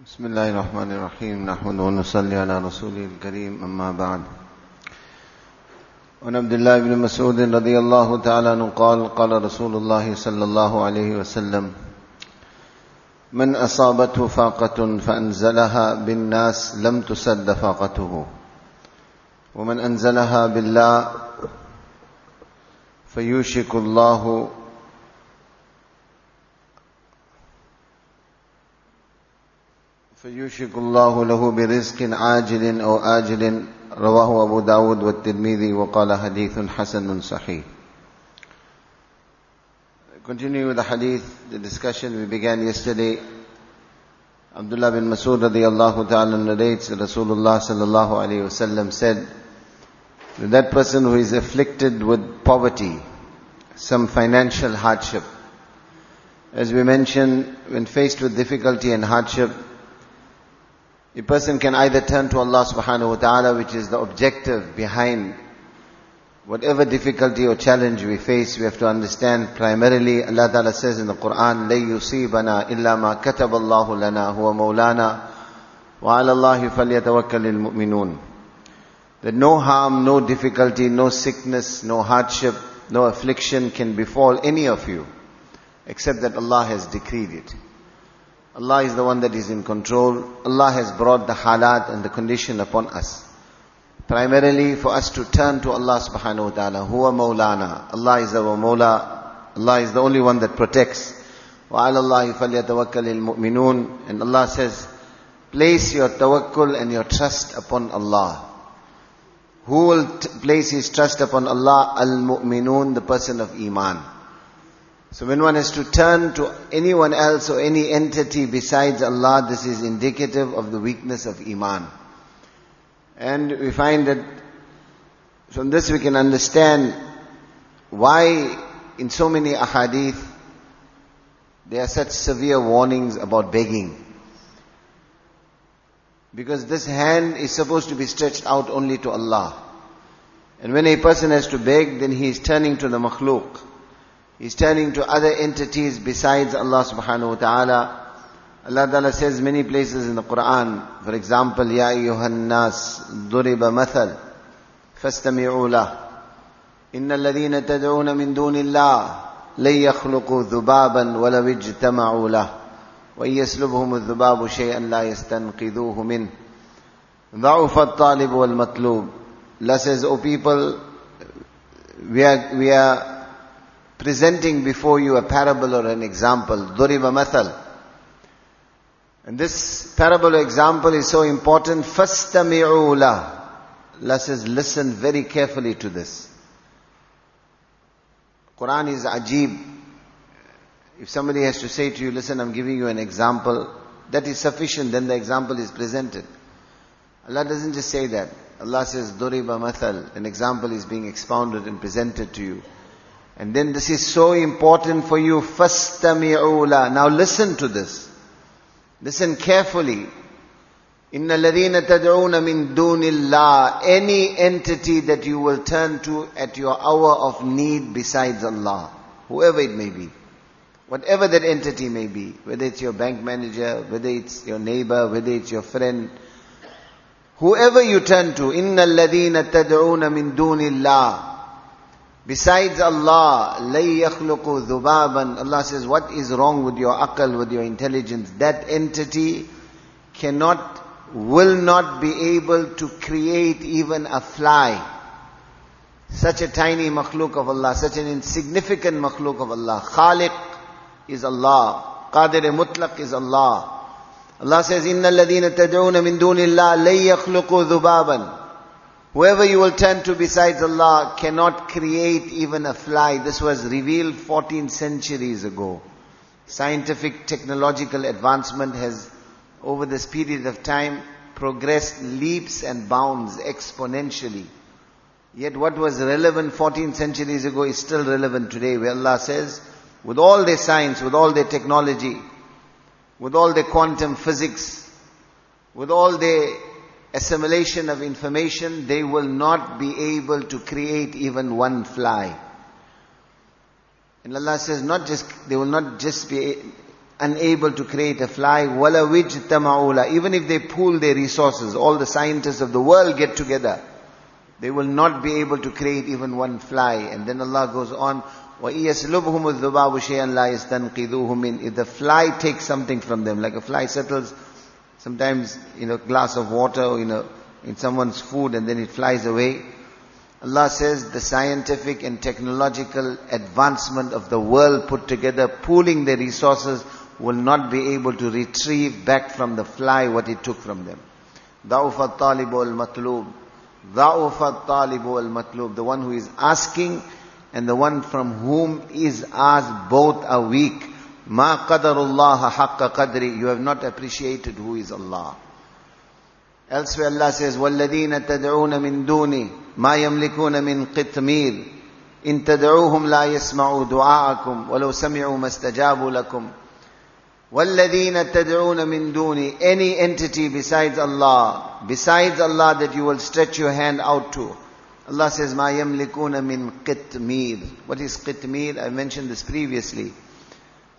بسم الله الرحمن الرحيم. نحمد ونصلي على رسوله الكريم. أما بعد. وعن عبد الله بن مسعود رضي الله تعالى عنه قال قال رسول الله صلى الله عليه وسلم من أصابته فاقة فأنزلها بالناس لم تسد فاقته. ومن أنزلها بالله فيوشك الله فيوشك الله له برزق عاجل أو آجل رواه أبو داود والترمذي وقال حديث حسن صحيح Continuing with the hadith, the discussion we began yesterday, Abdullah bin Masud radiallahu ta'ala narrates that Rasulullah sallallahu alayhi wasallam said, that, that person who is afflicted with poverty, some financial hardship, as we mentioned, when faced with difficulty and hardship, a person can either turn to Allah subhanahu wa ta'ala, which is the objective behind whatever difficulty or challenge we face, we have to understand primarily Allah ta'ala says in the Quran, لَن يُصِيبَنَا إِلَّا مَا كَتَبَ اللَّهُ لَنَا هُوَ مَوْلَانَا وَعَلَى اللَّهِ فَلْيَتَوَكَّلِ الْمُؤْمِنُونَ That no harm, no difficulty, no sickness, no hardship, no affliction can befall any of you, except that Allah has decreed it. Allah is the one that is in control. Allah has brought the halat and the condition upon us. Primarily for us to turn to Allah subhanahu wa ta'ala. Huwa maulana. Allah is our mawla. Allah is the only one that protects. وَعَلَى اللَّهِ فَلْيَتَوَكَّلِ الْمُؤْمِنُونَ And Allah says, place your tawakkul and your trust upon Allah. Who will t- place his trust upon Allah? Al-mu'minun, the person of iman. So when one has to turn to anyone else or any entity besides Allah, this is indicative of the weakness of Iman. And we find that from this we can understand why in so many ahadith there are such severe warnings about begging. Because this hand is supposed to be stretched out only to Allah. And when a person has to beg, then he is turning to the makhluk He's turning to other entities besides Allah subhanahu wa ta'ala. Allah ta'ala says many places in the Quran, for example, Ya ayyuhan nas, duriba mathal, fastami'u lah. Inna alladhina tad'una min duni Allah, lan yakhluqu dhubaban walaw ijtama'u lah. وإن يسلبهم الذباب شيئا لا يستنقذوه منه ضعف الطالب والمطلوب Allah says, O people, we are, we are presenting before you a parable or an example. Duriba mathal. And this parable or example is so important. Fastami'u la. Allah says, listen very carefully to this. Quran is ajib. If somebody has to say to you, listen, I'm giving you an example, that is sufficient, then the example is presented. Allah doesn't just say that. Allah says, Duriba mathal. An example is being expounded and presented to you. And then this is so important for you. La. Now listen to this. Listen carefully. Inna ladina tad'una min dunillah. Any entity that you will turn to at your hour of need besides Allah. Whoever it may be. Whatever that entity may be. Whether it's your bank manager, whether it's your neighbor, whether it's your friend. Whoever you turn to. Inna ladina tad'una min dunillah. Besides Allah, لَيْ يَخْلُقُ ذُبَابًا Allah says, what is wrong with your akal, with your intelligence? That entity cannot, will not be able to create even a fly. Such a tiny makhluk of Allah, such an insignificant makhluk of Allah. Khaliq is Allah. Qadir mutlaq is Allah. Allah says, إِنَّ الَّذِينَ تَدْعُونَ مِن دُونِ اللَّهِ لَيْ يَخْلُقُوا ذُبَابًا Whoever you will turn to besides Allah cannot create even a fly. This was revealed 14 centuries ago. Scientific technological advancement has, over this period of time, progressed leaps and bounds exponentially. Yet what was relevant 14 centuries ago is still relevant today, where Allah says, with all their science, with all their technology, with all their quantum physics, with all their assimilation of information, they will not be able to create even one fly. And Allah says, not just, they will not just be unable to create a fly. وَلَا وِجْتَمَعُوا Even if they pool their resources, all the scientists of the world get together, they will not be able to create even one fly. And then Allah goes on, وَإِيَسْلُبْهُمُ الذُّبَابُ شَيْئًا لَا يَسْتَنْقِذُوهُ مِنْ If the fly takes something from them, like a fly settles sometimes in a glass of water, in, a, in someone's food, and then it flies away. Allah says the scientific and technological advancement of the world put together, pooling their resources, will not be able to retrieve back from the fly what it took from them. Da'ufa talibu al-matlub. Da'ufa talibu al-matlub. The one who is asking and the one from whom is asked both are weak. ما قدر الله حق قدري You have not appreciated who is Allah. Elsewhere Allah says, وَالَّذِينَ تَدْعُونَ مِن دُونِي مَا يَمْلِكُونَ مِن قِطْمِيرٍ إِن تَدْعُوهُمْ لَا يَسْمَعُوا دُعَاءَكُمْ وَلَوْ سَمِعُوا مَا اسْتَجَابُوا لَكُمْ وَالَّذِينَ تَدْعُونَ مِن دُونِي Any entity besides Allah, besides Allah that you will stretch your hand out to. Allah says, مَا يَمْلِكُونَ مِن قِطْمِيرٍ What is qitmir? I mentioned this previously.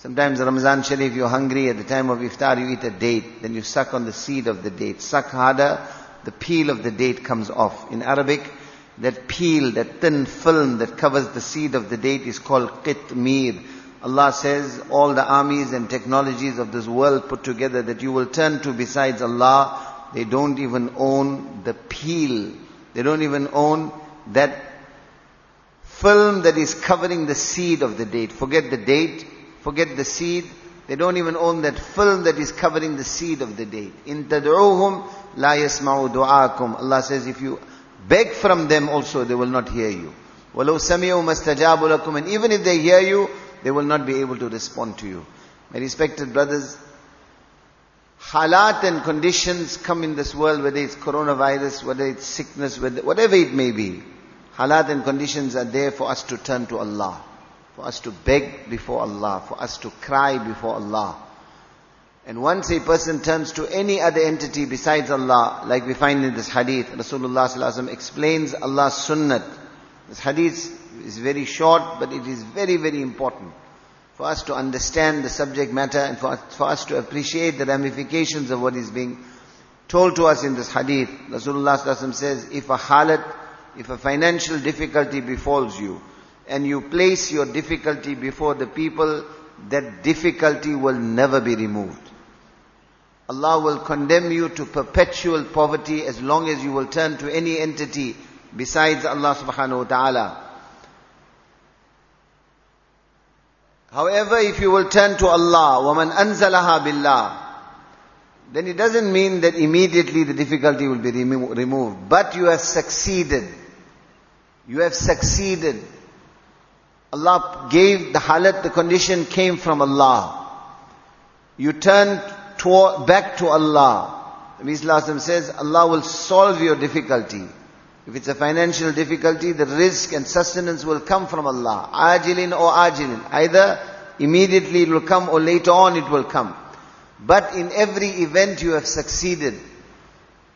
Sometimes Ramazan Sharif, you're hungry, at the time of iftar you eat a date, then you suck on the seed of the date. Suck harder, the peel of the date comes off. In Arabic, that peel, that thin film that covers the seed of the date is called qitmir. Allah says, all the armies and technologies of this world put together that you will turn to besides Allah, they don't even own the peel. They don't even own that film that is covering the seed of the date. Forget the date, forget the seed. They don't even own that film that is covering the seed of the date. In tad'uhum la yasma'u du'akum. Allah says if you beg from them also, they will not hear you. وَلَوْ سَمِعُوا مَسْتَجَابُ لَكُمْ And even if they hear you, they will not be able to respond to you. My respected brothers, halat and conditions come in this world, whether it's coronavirus, whether it's sickness, whatever it may be. Halat and conditions are there for us to turn to Allah for us to beg before Allah, for us to cry before Allah. And once a person turns to any other entity besides Allah, like we find in this hadith, Rasulullah explains Allah's sunnah. This hadith is very short, but it is very, very important for us to understand the subject matter and for, for us to appreciate the ramifications of what is being told to us in this hadith. Rasulullah says, if a halat, if a financial difficulty befalls you, and you place your difficulty before the people, that difficulty will never be removed. Allah will condemn you to perpetual poverty as long as you will turn to any entity besides Allah subhanahu wa ta'ala. However, if you will turn to Allah, وَمَنْ أَنزَلَهَا بِاللَّهِ then it doesn't mean that immediately the difficulty will be remo- removed. But you have succeeded. You have succeeded. Allah gave the halat, the condition came from Allah. You turn toward, back to Allah. Nabi says, Allah will solve your difficulty. If it's a financial difficulty, the rizq and sustenance will come from Allah. Ajilin or ajilin. Either immediately it will come or later on it will come. But in every event you have succeeded.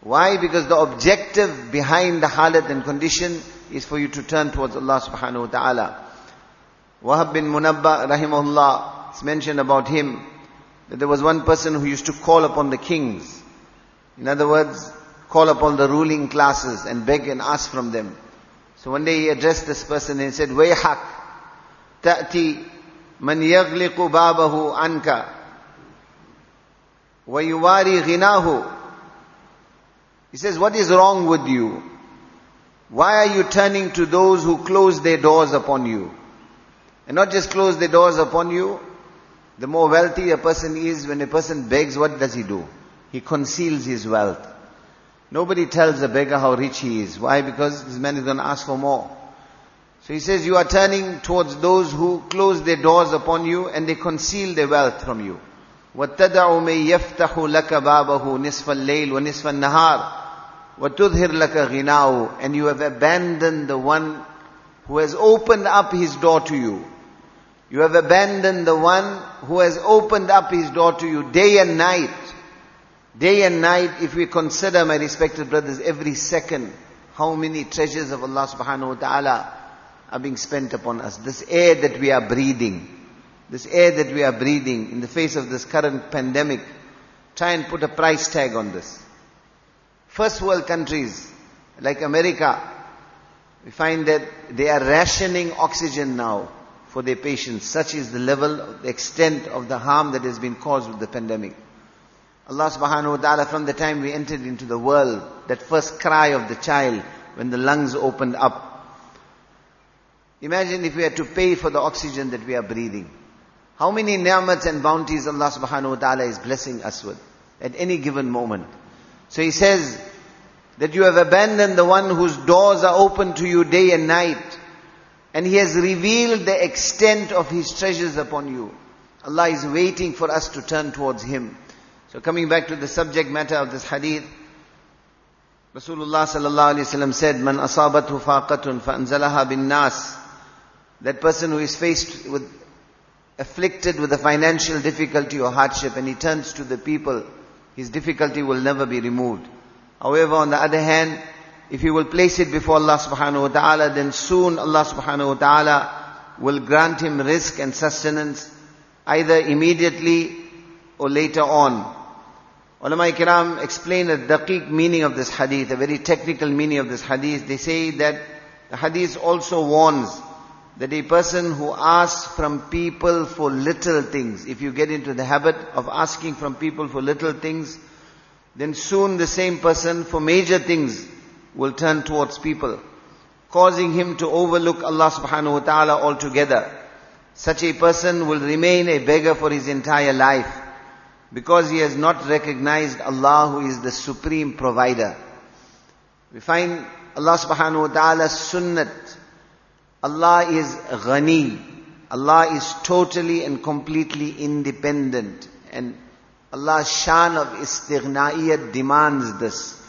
Why? Because the objective behind the halat and condition is for you to turn towards Allah subhanahu wa ta'ala. Wahab bin Munabba, rahimahullah, it's mentioned about him that there was one person who used to call upon the kings. In other words, call upon the ruling classes and beg and ask from them. So one day he addressed this person and said, Wayhak, ta'ti man yaghliqu babahu anka wa yuwari ghinahu. He says, what is wrong with you? Why are you turning to those who close their doors upon you? And not just close the doors upon you. The more wealthy a person is, when a person begs, what does he do? He conceals his wealth. Nobody tells a beggar how rich he is. Why? Because this man is going to ask for more. So he says, you are turning towards those who close their doors upon you and they conceal their wealth from you. وَاتَّدَعُ مَن يَفْتَحُ لَكَ بَابَهُ نِصْفَ اللَّيْلِ وَنِصْفَ النَّهَارِ وَتُظْهِرْ لَكَ غِنَاهُ And you have abandoned the one who has opened up his door to you. You have abandoned the one who has opened up his door to you day and night. Day and night, if we consider, my respected brothers, every second, how many treasures of Allah subhanahu wa ta'ala are being spent upon us. This air that we are breathing, this air that we are breathing in the face of this current pandemic, try and put a price tag on this. First world countries like America, we find that they are rationing oxygen now for their patients. Such is the level, the extent of the harm that has been caused with the pandemic. Allah subhanahu wa ta'ala, from the time we entered into the world, that first cry of the child when the lungs opened up. Imagine if we had to pay for the oxygen that we are breathing. How many ni'mats and bounties Allah subhanahu wa ta'ala is blessing us with at any given moment. So He says that you have abandoned the one whose doors are open to you day and night. And He has revealed the extent of His treasures upon you. Allah is waiting for us to turn towards Him. So coming back to the subject matter of this hadith, Rasulullah sallallahu alaihi wasallam said, "Man asabathu faqatun fa bin nas." That person who is faced with, afflicted with a financial difficulty or hardship, and he turns to the people, his difficulty will never be removed. However, on the other hand, if he will place it before Allah subhanahu wa ta'ala, then soon Allah subhanahu wa ta'ala will grant him rizq and sustenance, either immediately or later on. Ulama kiram explain the daqiq meaning of this hadith, a very technical meaning of this hadith. They say that the hadith also warns that a person who asks from people for little things, if you get into the habit of asking from people for little things, then soon the same person for major things will turn towards people, causing him to overlook Allah subhanahu wa ta'ala altogether. Such a person will remain a beggar for his entire life because he has not recognized Allah who is the supreme provider. We find Allah subhanahu wa ta'ala's sunnat. Allah is ghani. Allah is totally and completely independent. And Allah's shan of istighna'iyat demands this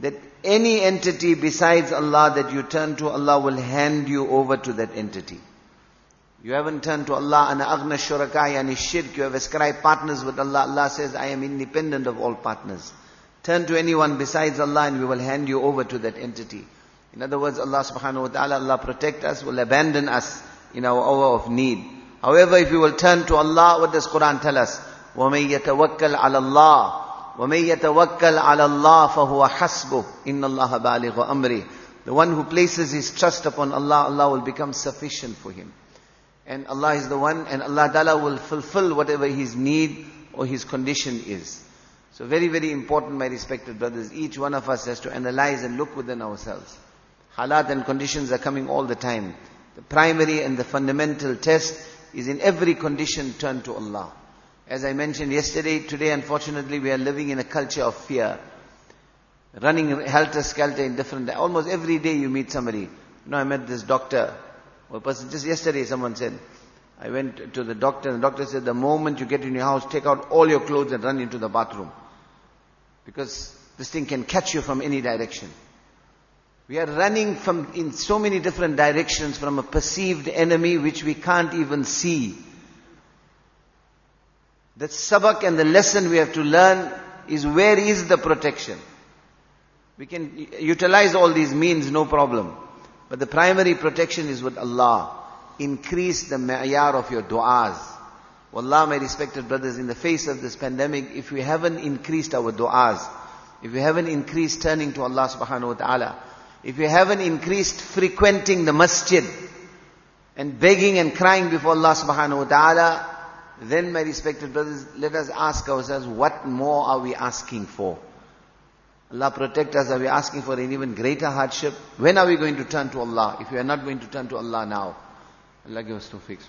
That any entity besides Allah that you turn to, Allah will hand you over to that entity. You haven't turned to Allah, ana aghna shuraka, yani shirk, you have ascribed partners with Allah. Allah says, I am independent of all partners. Turn to anyone besides Allah and we will hand you over to that entity. In other words, Allah subhanahu wa ta'ala, Allah protect us, will abandon us in our hour of need. However, if we will turn to Allah, what does Quran tell us? وَمَن يَتَوَكَّلْ عَلَى اللَّهِ وَمَن يَتَوَكَّلْ عَلَى اللَّهِ فَهُوَ حَسْبُهُ إِنَّ اللَّهَ بَالِغُ أَمْرِهِ The one who places his trust upon Allah, Allah will become sufficient for him. And Allah is the one, and Allah Ta'ala will fulfill whatever his need or his condition is. So very, very important, my respected brothers. Each one of us has to analyze and look within ourselves. Halat and conditions are coming all the time. The primary and the fundamental test is in every condition turn to Allah. As I mentioned yesterday, today unfortunately we are living in a culture of fear. Running helter-skelter in different, almost every day you meet somebody. You know, I met this doctor one person, just yesterday someone said, I went to the doctor and the doctor said, the moment you get in your house, take out all your clothes and run into the bathroom. Because this thing can catch you from any direction. We are running from in so many different directions from a perceived enemy which we can't even see. The sabak and the lesson we have to learn is where is the protection? We can utilize all these means, no problem. But the primary protection is with Allah. Increase the ma'yar of your du'as. Wallah, my respected brothers, in the face of this pandemic, if we haven't increased our du'as, if we haven't increased turning to Allah subhanahu wa ta'ala, if we haven't increased frequenting the masjid and begging and crying before Allah subhanahu wa ta'ala, then my respected brothers, let us ask ourselves, what more are we asking for? Allah protect us. Are we asking for an even greater hardship? When are we going to turn to Allah? If we are not going to turn to Allah now, Allah give us tawfiq.